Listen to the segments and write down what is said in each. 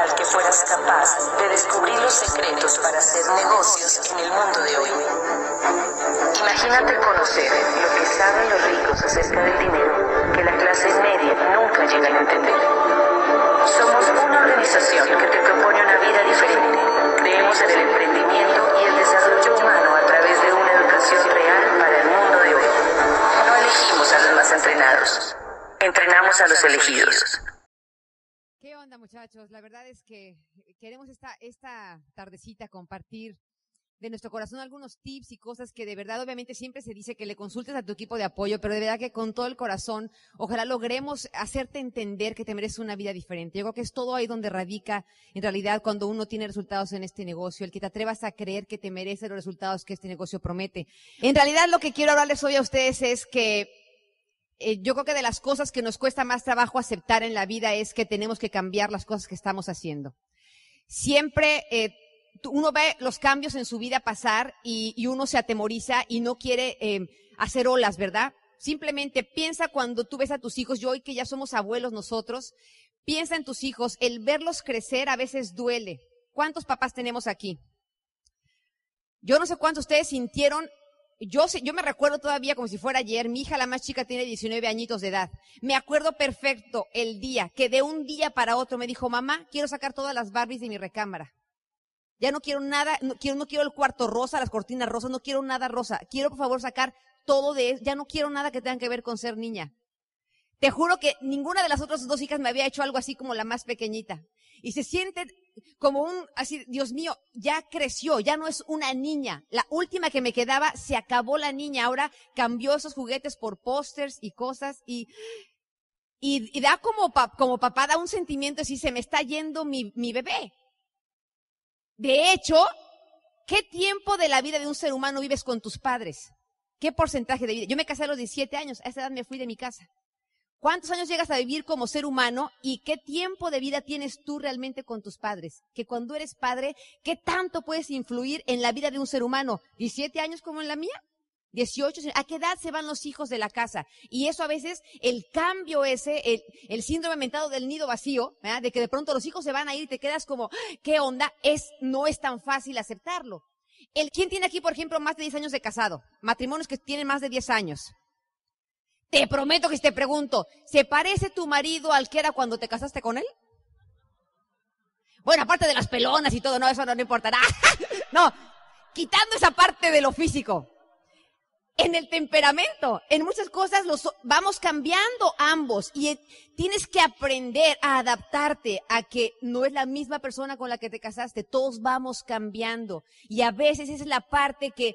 tal que fueras capaz de descubrir los secretos para hacer negocios en el mundo de hoy. Imagínate conocer lo que saben los ricos acerca del dinero que la clase media nunca llega a entender. Somos una organización que te propone una vida diferente. Creemos en el emprendimiento y el desarrollo humano a través de una educación real para el mundo de hoy. No elegimos a los más entrenados. Entrenamos a los elegidos. ¿Qué onda, muchachos? La verdad es que queremos esta, esta tardecita compartir de nuestro corazón algunos tips y cosas que de verdad, obviamente, siempre se dice que le consultes a tu equipo de apoyo, pero de verdad que con todo el corazón, ojalá logremos hacerte entender que te mereces una vida diferente. Yo creo que es todo ahí donde radica, en realidad, cuando uno tiene resultados en este negocio, el que te atrevas a creer que te mereces los resultados que este negocio promete. En realidad, lo que quiero hablarles hoy a ustedes es que eh, yo creo que de las cosas que nos cuesta más trabajo aceptar en la vida es que tenemos que cambiar las cosas que estamos haciendo. Siempre eh, uno ve los cambios en su vida pasar y, uno se atemoriza y no quiere eh, hacer olas, ¿verdad? Simplemente piensa cuando tú ves a tus hijos, yo hoy que ya somos abuelos nosotros, piensa en tus hijos, el verlos crecer a veces duele. ¿Cuántos papás tenemos aquí? Yo no sé cuántos ustedes sintieron yo, yo me recuerdo todavía como si fuera ayer, mi hija la más chica tiene 19 añitos de edad. Me acuerdo perfecto el día que de un día para otro me dijo, mamá, quiero sacar todas las Barbies de mi recámara. Ya no quiero nada, no quiero, no quiero el cuarto rosa, las cortinas rosas, no quiero nada rosa. Quiero por favor sacar todo de. Ya no quiero nada que tenga que ver con ser niña. Te juro que ninguna de las otras dos hijas me había hecho algo así como la más pequeñita. Y se siente como un, así, Dios mío, ya creció, ya no es una niña. La última que me quedaba, se acabó la niña. Ahora cambió esos juguetes por pósters y cosas y, y, da como, como papá, da un sentimiento así, se me está yendo mi, mi bebé. De hecho, ¿qué tiempo de la vida de un ser humano vives con tus padres? ¿Qué porcentaje de vida? Yo me casé a los 17 años, a esa edad me fui de mi casa. ¿Cuántos años llegas a vivir como ser humano y qué tiempo de vida tienes tú realmente con tus padres? Que cuando eres padre, ¿qué tanto puedes influir en la vida de un ser humano? ¿17 años como en la mía? 18, ¿a qué edad se van los hijos de la casa? Y eso a veces, el cambio ese, el, el síndrome mentado del nido vacío, de que de pronto los hijos se van a ir y te quedas como, ¿qué onda? Es, no es tan fácil aceptarlo. El, ¿Quién tiene aquí, por ejemplo, más de 10 años de casado? Matrimonios que tienen más de 10 años. Te prometo que te pregunto, ¿se parece tu marido al que era cuando te casaste con él? Bueno, aparte de las pelonas y todo, no, eso no, no importará. no, quitando esa parte de lo físico. En el temperamento, en muchas cosas los vamos cambiando ambos y tienes que aprender a adaptarte a que no es la misma persona con la que te casaste, todos vamos cambiando y a veces es la parte que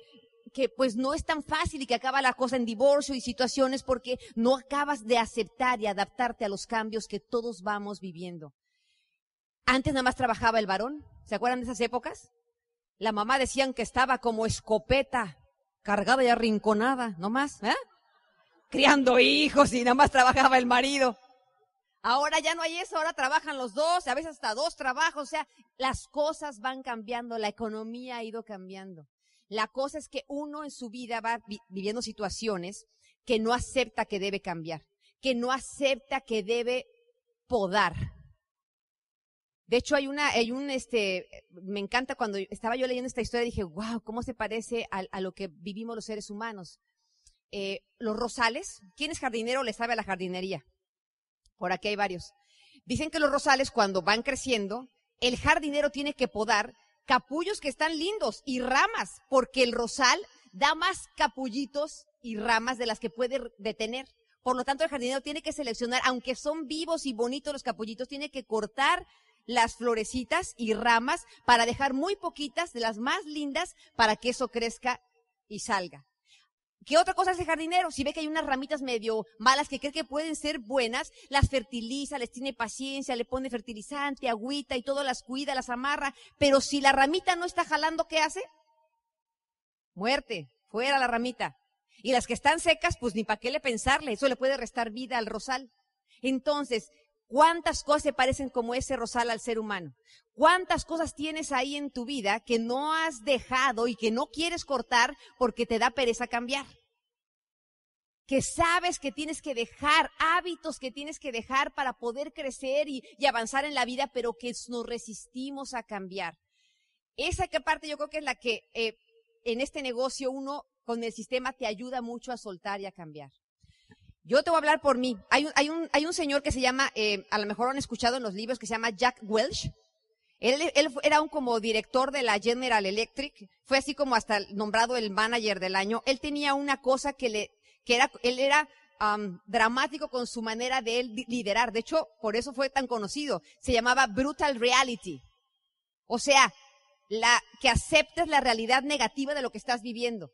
que pues no es tan fácil y que acaba la cosa en divorcio y situaciones porque no acabas de aceptar y adaptarte a los cambios que todos vamos viviendo. Antes nada más trabajaba el varón, ¿se acuerdan de esas épocas? La mamá decían que estaba como escopeta, cargada y arrinconada, no más, ¿eh? Criando hijos y nada más trabajaba el marido. Ahora ya no hay eso, ahora trabajan los dos, a veces hasta dos trabajos, o sea, las cosas van cambiando, la economía ha ido cambiando. La cosa es que uno en su vida va viviendo situaciones que no acepta que debe cambiar, que no acepta que debe podar. De hecho, hay una, hay un, este, me encanta cuando estaba yo leyendo esta historia, dije, wow, cómo se parece a, lo que vivimos los seres humanos. Eh, los rosales, ¿quién es jardinero le sabe a la jardinería? Por aquí hay varios. Dicen que los rosales, cuando van creciendo, el jardinero tiene que podar capullos que están lindos y ramas, porque el rosal da más capullitos y ramas de las que puede detener. Por lo tanto, el jardinero tiene que seleccionar, aunque son vivos y bonitos los capullitos, tiene que cortar las florecitas y ramas para dejar muy poquitas de las más lindas para que eso crezca y salga. ¿Qué otra cosa hace el jardinero? Si ve que hay unas ramitas medio malas que cree que pueden ser buenas, las fertiliza, les tiene paciencia, le pone fertilizante, agüita y todo las cuida, las amarra. Pero si la ramita no está jalando, ¿qué hace? Muerte, fuera la ramita. Y las que están secas, pues ni para qué le pensarle, eso le puede restar vida al rosal. Entonces, ¿cuántas cosas se parecen como ese rosal al ser humano? ¿Cuántas cosas tienes ahí en tu vida que no has dejado y que no quieres cortar porque te da pereza cambiar? que sabes que tienes que dejar, hábitos que tienes que dejar para poder crecer y, avanzar en la vida, pero que nos resistimos a cambiar. Esa que parte yo creo que es la que eh, en este negocio uno con el sistema te ayuda mucho a soltar y a cambiar. Yo te voy a hablar por mí. Hay un, hay un, hay un señor que se llama, eh, a lo mejor han escuchado en los libros, que se llama Jack Welch. Él, él, era un como director de la General Electric, fue así como hasta nombrado el manager del año. Él tenía una cosa que le, que era, él era dramático con su manera de él liderar. De hecho, por eso fue tan conocido. Se llamaba Brutal Reality. O sea, la, que aceptes la realidad negativa de lo que estás viviendo.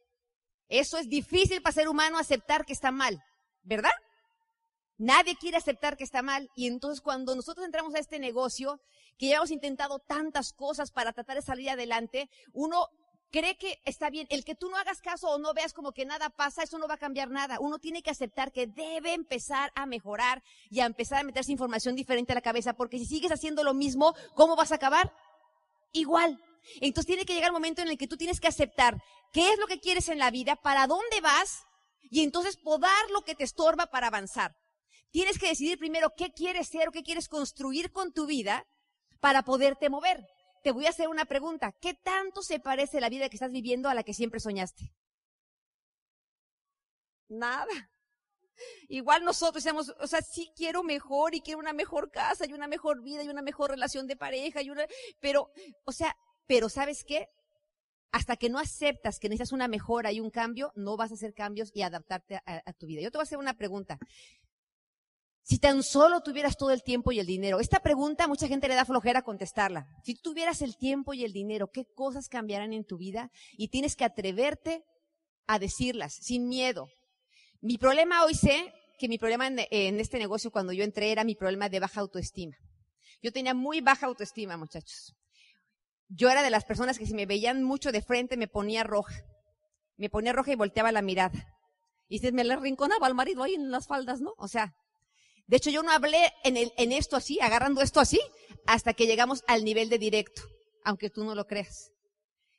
Eso es difícil para ser humano aceptar que está mal, ¿verdad? Nadie quiere aceptar que está mal. Y entonces cuando nosotros entramos a este negocio, que ya hemos intentado tantas cosas para tratar de salir adelante, uno cree que está bien. El que tú no hagas caso o no veas como que nada pasa, eso no va a cambiar nada. Uno tiene que aceptar que debe empezar a mejorar y a empezar a meterse información diferente a la cabeza, porque si sigues haciendo lo mismo, ¿cómo vas a acabar? Igual. Entonces tiene que llegar el momento en el que tú tienes que aceptar qué es lo que quieres en la vida, para dónde vas, y entonces podar lo que te estorba para avanzar. Tienes que decidir primero qué quieres ser o qué quieres construir con tu vida para poderte mover te voy a hacer una pregunta. ¿Qué tanto se parece la vida que estás viviendo a la que siempre soñaste? Nada. Igual nosotros decimos, o sea, sí quiero mejor y quiero una mejor casa y una mejor vida y una mejor relación de pareja y una, pero, o sea, pero ¿sabes qué? Hasta que no aceptas que necesitas una mejora y un cambio, no vas a hacer cambios y adaptarte a, tu vida. Yo te voy a hacer una pregunta. Si tan solo tuvieras todo el tiempo y el dinero. Esta pregunta mucha gente le da flojera contestarla. Si tuvieras el tiempo y el dinero, ¿qué cosas cambiarán en tu vida? Y tienes que atreverte a decirlas sin miedo. Mi problema hoy sé que mi problema en este negocio cuando yo entré era mi problema de baja autoestima. Yo tenía muy baja autoestima, muchachos. Yo era de las personas que si me veían mucho de frente me ponía roja. Me ponía roja y volteaba la mirada. Y me le rinconaba al marido ahí en las faldas, ¿no? O sea, de hecho, yo no hablé en, el, esto así, agarrando esto así, hasta que llegamos al nivel de directo, aunque tú no lo creas.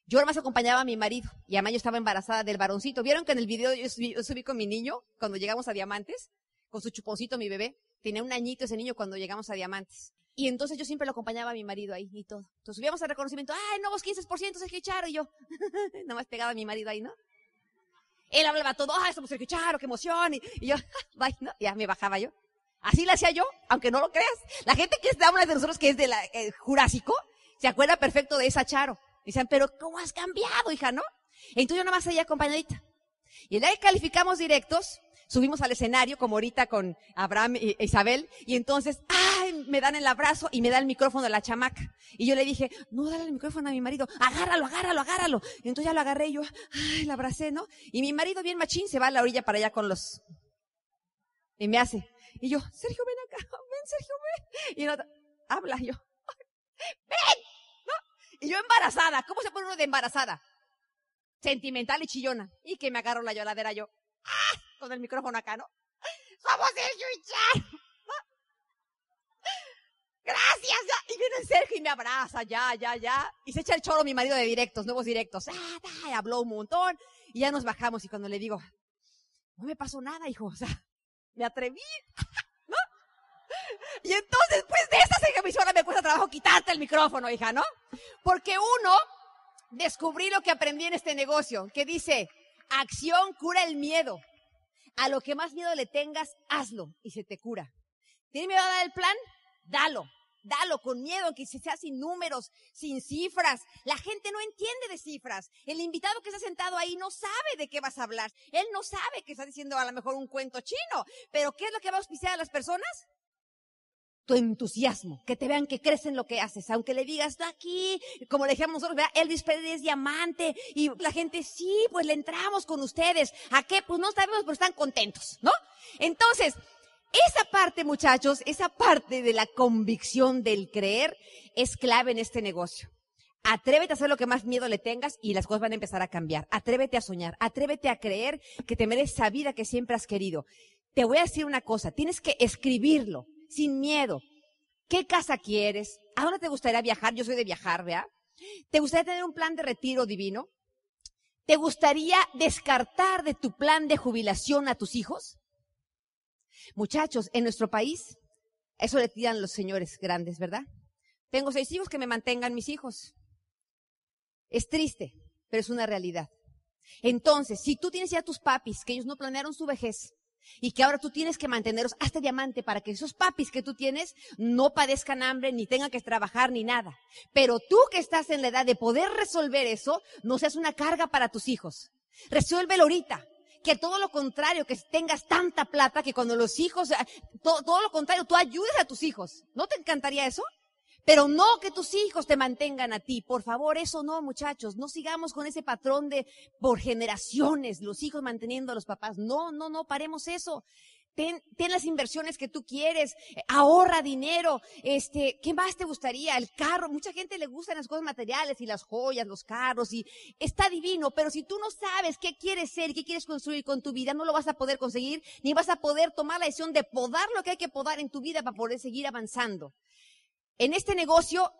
Yo además acompañaba a mi marido y además yo estaba embarazada del varoncito. ¿Vieron que en el video yo subí, con mi niño cuando llegamos a Diamantes? Con su chuponcito, mi bebé. Tenía un añito ese niño cuando llegamos a Diamantes. Y entonces yo siempre lo acompañaba a mi marido ahí y todo. Entonces subíamos al reconocimiento, ¡ay, nuevos 15% Sergio Charo! Y yo, nada más pegaba a mi marido ahí, ¿no? Él hablaba todo, ¡ay, somos Sergio Charo, qué emoción! Y, y yo, ¿no? Ya me bajaba yo. Así lo hacía yo, aunque no lo creas. La gente que está una de nosotros que es del eh, Jurásico, se acuerda perfecto de esa Charo. Dicen, pero ¿cómo has cambiado, hija, no? Entonces yo nada más allá acompañadita. Y el día que calificamos directos, subimos al escenario, como ahorita con Abraham e Isabel, y entonces, ¡ay! Me dan el abrazo y me da el micrófono a la chamaca. Y yo le dije, no, dale el micrófono a mi marido, agárralo, agárralo, agárralo. Y entonces ya lo agarré y yo, ¡ay! La abracé, ¿no? Y mi marido bien machín se va a la orilla para allá con los... Y me hace, y yo, Sergio, ven acá, ven, Sergio, ven. Y no, habla yo, ven. Y yo embarazada, ¿cómo se pone uno de embarazada? Sentimental y chillona. Y que me agarro la lloradera yo, ¡ah! Con el micrófono acá, ¿no? Somos Sergio y. Gracias. Y viene Sergio y me abraza, ya, ya, ya. Y se echa el choro mi marido de directos, nuevos directos. Ah, y habló un montón. Y ya nos bajamos y cuando le digo, no me pasó nada, hijo. O sea, me atreví, ¿no? Y entonces, pues de esta ahora me cuesta trabajo quitarte el micrófono, hija, ¿no? Porque uno, descubrí lo que aprendí en este negocio, que dice, acción cura el miedo. A lo que más miedo le tengas, hazlo y se te cura. ¿Tienes miedo a dar el plan? Dalo. Dalo con miedo, aunque sea sin números, sin cifras. La gente no entiende de cifras. El invitado que está sentado ahí no sabe de qué vas a hablar. Él no sabe que está diciendo a lo mejor un cuento chino. Pero ¿qué es lo que va a auspiciar a las personas? Tu entusiasmo, que te vean que crees en lo que haces, aunque le digas, tú aquí, como le dijimos nosotros, Elvis Pérez es diamante, y la gente, sí, pues le entramos con ustedes, ¿a qué? Pues no sabemos, pero están contentos, ¿no? Entonces, esa parte, muchachos, esa parte de la convicción del creer es clave en este negocio. Atrévete a hacer lo que más miedo le tengas y las cosas van a empezar a cambiar. Atrévete a soñar, atrévete a creer que te mereces esa vida que siempre has querido. Te voy a decir una cosa, tienes que escribirlo sin miedo. ¿Qué casa quieres? ¿A dónde te gustaría viajar? Yo soy de viajar, ¿vea? ¿Te gustaría tener un plan de retiro divino? ¿Te gustaría descartar de tu plan de jubilación a tus hijos? Muchachos, en nuestro país, eso le tiran los señores grandes, ¿verdad? Tengo seis hijos que me mantengan mis hijos. Es triste, pero es una realidad. Entonces, si tú tienes ya tus papis, que ellos no planearon su vejez, y que ahora tú tienes que mantenerlos hasta diamante para que esos papis que tú tienes no padezcan hambre, ni tengan que trabajar, ni nada. Pero tú que estás en la edad de poder resolver eso, no seas una carga para tus hijos. Resuélvelo ahorita. Que todo lo contrario, que tengas tanta plata que cuando los hijos, todo, todo lo contrario, tú ayudes a tus hijos. ¿No te encantaría eso? Pero no que tus hijos te mantengan a ti. Por favor, eso no, muchachos. No sigamos con ese patrón de por generaciones, los hijos manteniendo a los papás. No, no, no, paremos eso. Ten, ten, las inversiones que tú quieres, ahorra dinero, este, ¿qué más te gustaría? El carro, mucha gente le gustan las cosas materiales y las joyas, los carros y está divino, pero si tú no sabes qué quieres ser qué quieres construir con tu vida, no lo vas a poder conseguir, ni vas a poder tomar la decisión de podar lo que hay que podar en tu vida para poder seguir avanzando. En este negocio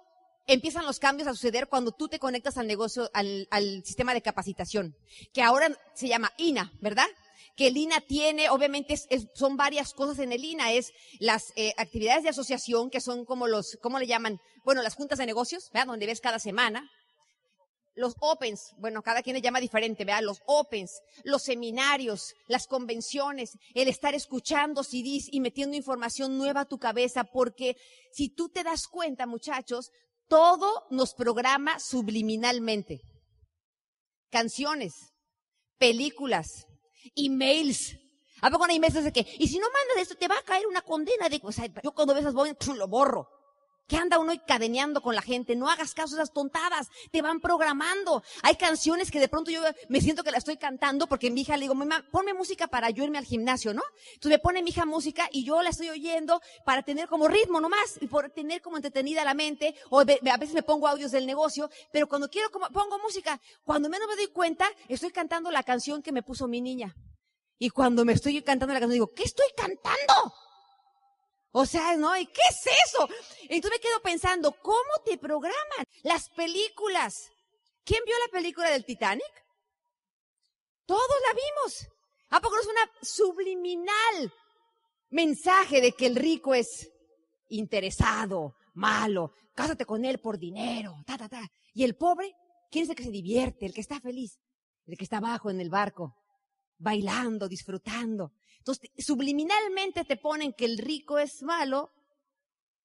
empiezan los cambios a suceder cuando tú te conectas al negocio, al, sistema de capacitación, que ahora se llama INA, ¿verdad? Que el INA tiene, obviamente, son varias cosas en el INA, es las eh, actividades de asociación, que son como los, ¿cómo le llaman? Bueno, las juntas de negocios, ¿verdad? Donde ves cada semana, los opens, bueno, cada quien le llama diferente, ¿verdad? Los opens, los seminarios, las convenciones, el estar escuchando CDs y metiendo información nueva a tu cabeza, porque si tú te das cuenta, muchachos, todo nos programa subliminalmente. Canciones, películas, emails. ¿A poco hay emails de que, y si no mandas esto, te va a caer una condena de, o yo cuando ves esas voy, lo borro. ¿Qué anda uno cadeneando con la gente? No hagas caso a esas tontadas. Te van programando. Hay canciones que de pronto yo me siento que la estoy cantando porque mi hija le digo, mamá, ponme música para yo irme al gimnasio, ¿no? Entonces me pone mi hija música y yo la estoy oyendo para tener como ritmo nomás y por tener como entretenida la mente. O a veces me pongo audios del negocio, pero cuando quiero como, pongo música, cuando menos me doy cuenta, estoy cantando la canción que me puso mi niña. Y cuando me estoy cantando la canción digo, ¿qué estoy cantando? O sea, ¿no? ¿Y qué es eso? Entonces me quedo pensando, ¿cómo te programan las películas? ¿Quién vio la película del Titanic? Todos la vimos. ¿A poco no es una subliminal mensaje de que el rico es interesado, malo, cásate con él por dinero, ta, ta, ta? Y el pobre, ¿quién es el que se divierte, el que está feliz? El que está abajo en el barco, bailando, disfrutando. Entonces, subliminalmente te ponen que el rico es malo,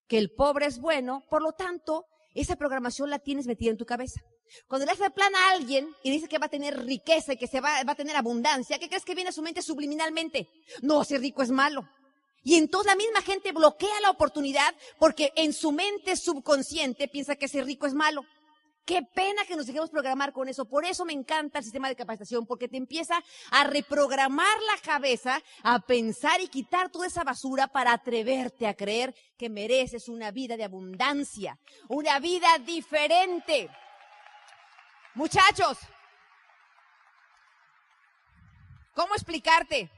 que el pobre es bueno, por lo tanto, esa programación la tienes metida en tu cabeza. Cuando le haces el plan a alguien y dice que va a tener riqueza y que se va, va a tener abundancia, ¿qué crees que viene a su mente subliminalmente? No, ser rico es malo. Y entonces la misma gente bloquea la oportunidad porque en su mente subconsciente piensa que ser rico es malo. Qué pena que nos dejemos programar con eso. Por eso me encanta el sistema de capacitación, porque te empieza a reprogramar la cabeza, a pensar y quitar toda esa basura para atreverte a creer que mereces una vida de abundancia, una vida diferente. Muchachos, ¿cómo explicarte?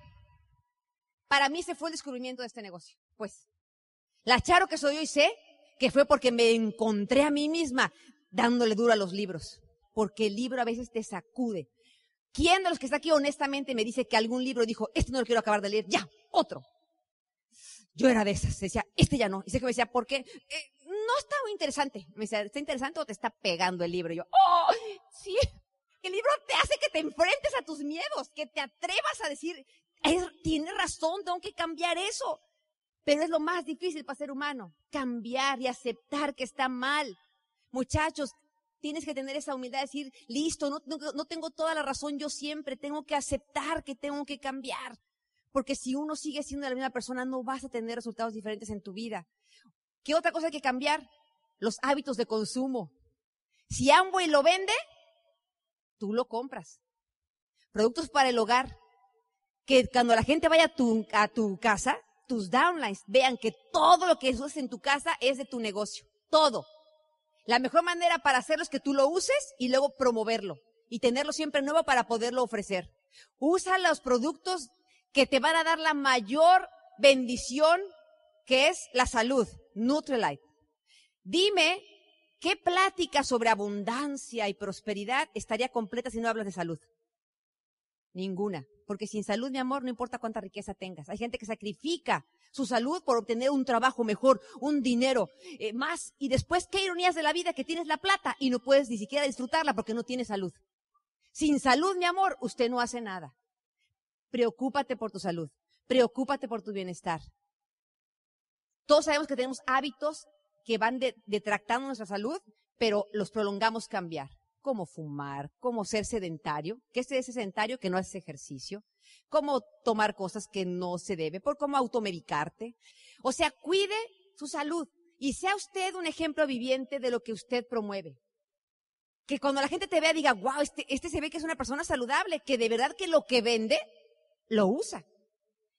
Para mí se fue el descubrimiento de este negocio. Pues, la charo que soy hoy sé que fue porque me encontré a mí misma dándole duro a los libros, porque el libro a veces te sacude. ¿Quién de los que está aquí honestamente me dice que algún libro dijo, este no lo quiero acabar de leer, ya, otro? Yo era de esas, decía, este ya no. Y sé que me decía, ¿por qué? Eh, no está muy interesante. Me decía, ¿está interesante o te está pegando el libro? Y yo, ¡oh! Sí, el libro te hace que te enfrentes a tus miedos, que te atrevas a decir, tiene razón, tengo que cambiar eso. Pero es lo más difícil para ser humano, cambiar y aceptar que está mal. Muchachos, tienes que tener esa humildad de decir, listo, no, no, tengo toda la razón yo siempre, tengo que aceptar que tengo que cambiar. Porque si uno sigue siendo la misma persona, no vas a tener resultados diferentes en tu vida. ¿Qué otra cosa hay que cambiar? Los hábitos de consumo. Si Amway lo vende, tú lo compras. Productos para el hogar. Que cuando la gente vaya a tu, a tu casa, tus downlines vean que todo lo que usas en tu casa es de tu negocio. Todo. La mejor manera para hacerlo es que tú lo uses y luego promoverlo y tenerlo siempre nuevo para poderlo ofrecer. Usa los productos que te van a dar la mayor bendición que es la salud, Nutrilite. Dime ¿qué plática sobre abundancia y prosperidad estaría completa si no hablas de salud? Ninguna. Porque sin salud, mi amor, no importa cuánta riqueza tengas. Hay gente que sacrifica su salud por obtener un trabajo mejor, un dinero eh, más. Y después, qué ironías de la vida que tienes la plata y no puedes ni siquiera disfrutarla porque no tienes salud. Sin salud, mi amor, usted no hace nada. Preocúpate por tu salud. Preocúpate por tu bienestar. Todos sabemos que tenemos hábitos que van detractando nuestra salud, pero los prolongamos cambiar como fumar, como ser sedentario, que es sedentario que no hace ejercicio, como tomar cosas que no se debe, por cómo automedicarte. O sea, cuide su salud y sea usted un ejemplo viviente de lo que usted promueve. Que cuando la gente te vea diga, wow, este, este se ve que es una persona saludable, que de verdad que lo que vende, lo usa.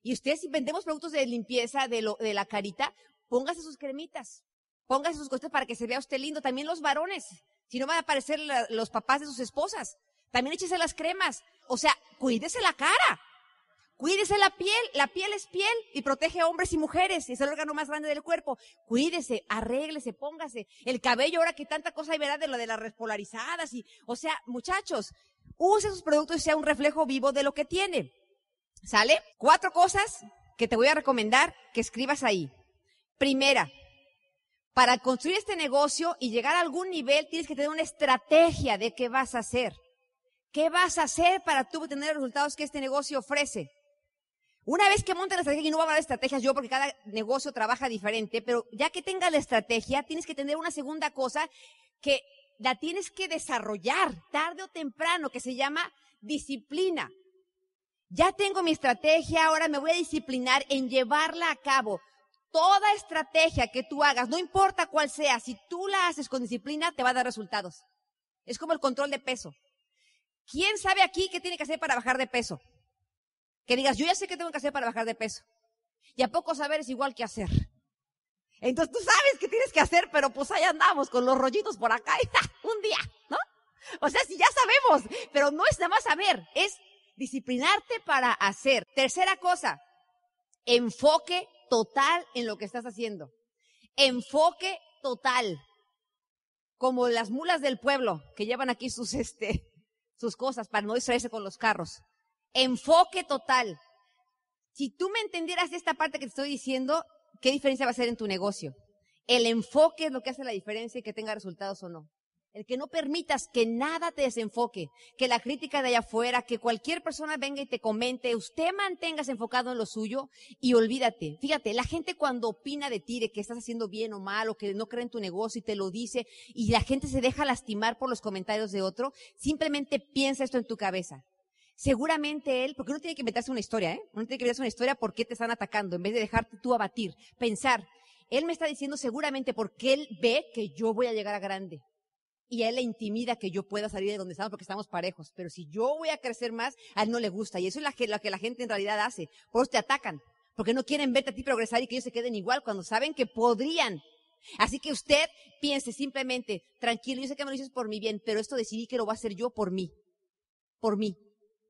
Y usted si vendemos productos de limpieza de, lo, de la carita, póngase sus cremitas, póngase sus cosas para que se vea usted lindo. También los varones, si no van a aparecer los papás de sus esposas. También échese las cremas. O sea, cuídese la cara. Cuídese la piel. La piel es piel y protege a hombres y mujeres. Es el órgano más grande del cuerpo. Cuídese, arréglese, póngase. El cabello, ahora que tanta cosa hay, ¿verdad? De lo de las respolarizadas y, o sea, muchachos, use sus productos y sea un reflejo vivo de lo que tiene. ¿Sale? Cuatro cosas que te voy a recomendar que escribas ahí. Primera, para construir este negocio y llegar a algún nivel, tienes que tener una estrategia de qué vas a hacer. ¿Qué vas a hacer para tú tener los resultados que este negocio ofrece? Una vez que montes la estrategia, y no voy a hablar de estrategias yo porque cada negocio trabaja diferente, pero ya que tengas la estrategia, tienes que tener una segunda cosa que la tienes que desarrollar tarde o temprano, que se llama disciplina. Ya tengo mi estrategia, ahora me voy a disciplinar en llevarla a cabo. Toda estrategia que tú hagas, no importa cuál sea, si tú la haces con disciplina, te va a dar resultados. Es como el control de peso. ¿Quién sabe aquí qué tiene que hacer para bajar de peso? Que digas, yo ya sé qué tengo que hacer para bajar de peso. Y a poco saber es igual que hacer. Entonces tú sabes qué tienes que hacer, pero pues ahí andamos con los rollitos por acá y un día, ¿no? O sea, si ya sabemos, pero no es nada más saber, es disciplinarte para hacer. Tercera cosa, enfoque total en lo que estás haciendo. Enfoque total. Como las mulas del pueblo que llevan aquí sus, este, sus cosas para no distraerse con los carros. Enfoque total. Si tú me entendieras esta parte que te estoy diciendo, ¿qué diferencia va a ser en tu negocio? El enfoque es lo que hace la diferencia y que tenga resultados o no. El que no permitas que nada te desenfoque, que la crítica de allá afuera, que cualquier persona venga y te comente, usted manténgase enfocado en lo suyo y olvídate. Fíjate, la gente cuando opina de ti, de que estás haciendo bien o mal, o que no cree en tu negocio y te lo dice, y la gente se deja lastimar por los comentarios de otro, simplemente piensa esto en tu cabeza. Seguramente él, porque uno tiene que inventarse una historia, ¿eh? Uno tiene que inventarse una historia por qué te están atacando, en vez de dejarte tú abatir. Pensar, él me está diciendo seguramente porque él ve que yo voy a llegar a grande y a él le intimida que yo pueda salir de donde estamos porque estamos parejos. Pero si yo voy a crecer más, a él no le gusta. Y eso es lo que, la gente en realidad hace. Por eso te atacan. Porque no quieren verte a ti progresar y que ellos se queden igual cuando saben que podrían. Así que usted piense simplemente, tranquilo, yo sé que me lo dices por mi bien, pero esto decidí que lo voy a hacer yo por mí. Por mí.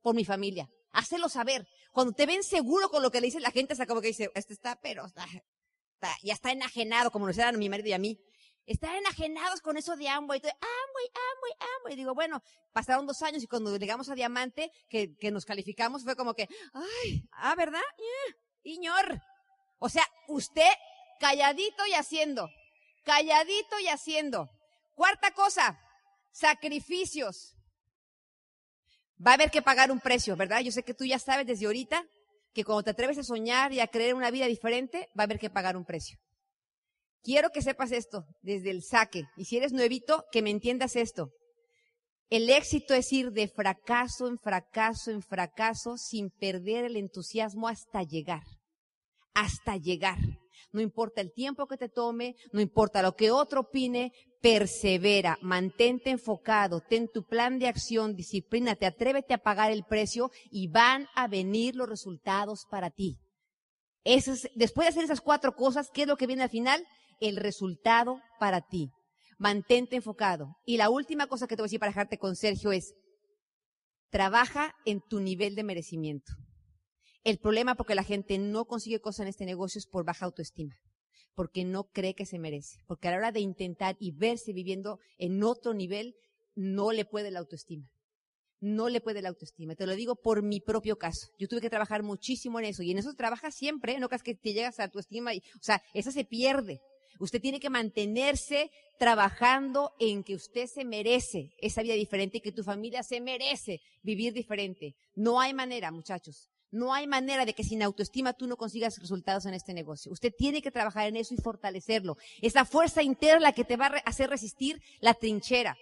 Por mi familia. Hacelo saber. Cuando te ven seguro con lo que le dice la gente, es como que dice, este está, pero ya está enajenado, como nos eran a mi marido y a mí. Están enajenados con eso de Amway. Y Amway, Amway, Amway. Digo, bueno, pasaron dos años y cuando llegamos a Diamante, que, que nos calificamos, fue como que, ay, ah, ¿verdad? Iñor. O sea, usted calladito y haciendo. Calladito y haciendo. Cuarta cosa, sacrificios. Va a haber que pagar un precio, ¿verdad? Yo sé que tú ya sabes desde ahorita que cuando te atreves a soñar y a creer una vida diferente, va a haber que pagar un precio. Quiero que sepas esto desde el saque. Y si eres nuevito, que me entiendas esto. El éxito es ir de fracaso en fracaso en fracaso sin perder el entusiasmo hasta llegar. Hasta llegar. No importa el tiempo que te tome, no importa lo que otro opine, persevera, mantente enfocado, ten tu plan de acción, disciplínate, atrévete a pagar el precio y van a venir los resultados para ti. después de hacer esas cuatro cosas, ¿qué es lo que viene al final? El resultado para ti. Mantente enfocado. Y la última cosa que te voy a decir para dejarte con Sergio es, trabaja en tu nivel de merecimiento. El problema porque la gente no consigue cosas en este negocio es por baja autoestima. porque no cree que se merece, porque a la hora de intentar y verse viviendo en otro nivel, no le puede la autoestima. No le puede la autoestima. Te lo digo por mi propio caso. Yo tuve que trabajar muchísimo en eso y en eso trabaja siempre, no creas que te llegas a autoestima y, o sea, esa se pierde. Usted tiene que mantenerse trabajando en que usted se merece esa vida diferente y que tu familia se merece vivir diferente. No hay manera, muchachos. No hay manera de que sin autoestima tú no consigas resultados en este negocio. Usted tiene que trabajar en eso y fortalecerlo. Esa fuerza interna la que te va a hacer resistir la trinchera.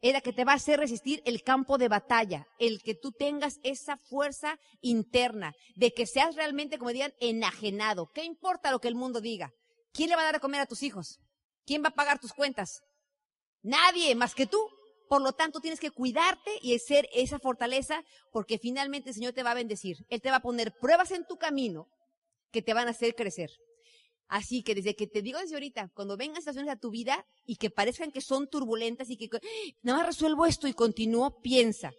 Es la que te va a hacer resistir el campo de batalla. El que tú tengas esa fuerza interna. De que seas realmente, como digan, enajenado. ¿Qué importa lo que el mundo diga? ¿Quién le va a dar a comer a tus hijos? ¿Quién va a pagar tus cuentas? Nadie más que tú. Por lo tanto, tienes que cuidarte y ser esa fortaleza porque finalmente el Señor te va a bendecir. Él te va a poner pruebas en tu camino que te van a hacer crecer. Así que desde que te digo desde ahorita, cuando vengan situaciones a tu vida y que parezcan que son turbulentas y que nada más resuelvo esto y continúo, piensa.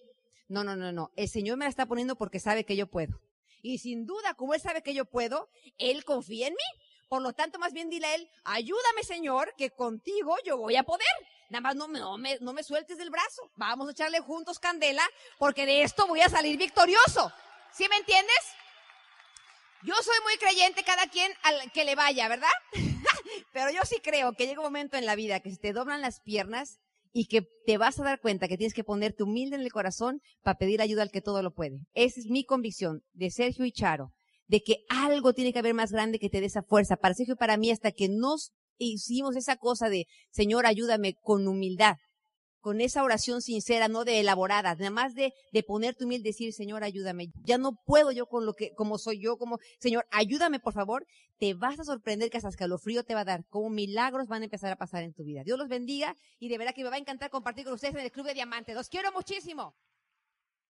No, no, no, no. El Señor me la está poniendo porque sabe que yo puedo. Y sin duda, como Él sabe que yo puedo, Él confía en mí. Por lo tanto, más bien dile a Él, ayúdame Señor, que contigo yo voy a poder. Nada más no, me, no me sueltes del brazo. Vamos a echarle juntos candela porque de esto voy a salir victorioso. ¿Sí me entiendes? Yo soy muy creyente cada quien al que le vaya, ¿verdad? Pero yo sí creo que llega un momento en la vida que se te doblan las piernas y que te vas a dar cuenta que tienes que ponerte humilde en el corazón para pedir ayuda al que todo lo puede. Esa es mi convicción de Sergio y Charo, de que algo tiene que haber más grande que te dé esa fuerza. Para Sergio para mí, hasta que nos hicimos esa cosa de, Señor, ayúdame con humildad, con esa oración sincera, no de elaborada, nada más de, de ponerte humilde y decir, Señor, ayúdame. Ya no puedo yo con lo que, como soy yo, como, Señor, ayúdame, por favor. Te vas a sorprender que hasta escalofrío te va a dar, como milagros van a empezar a pasar en tu vida. Dios los bendiga y de verdad que me va a encantar compartir con ustedes en el Club de Diamantes. Los quiero muchísimo.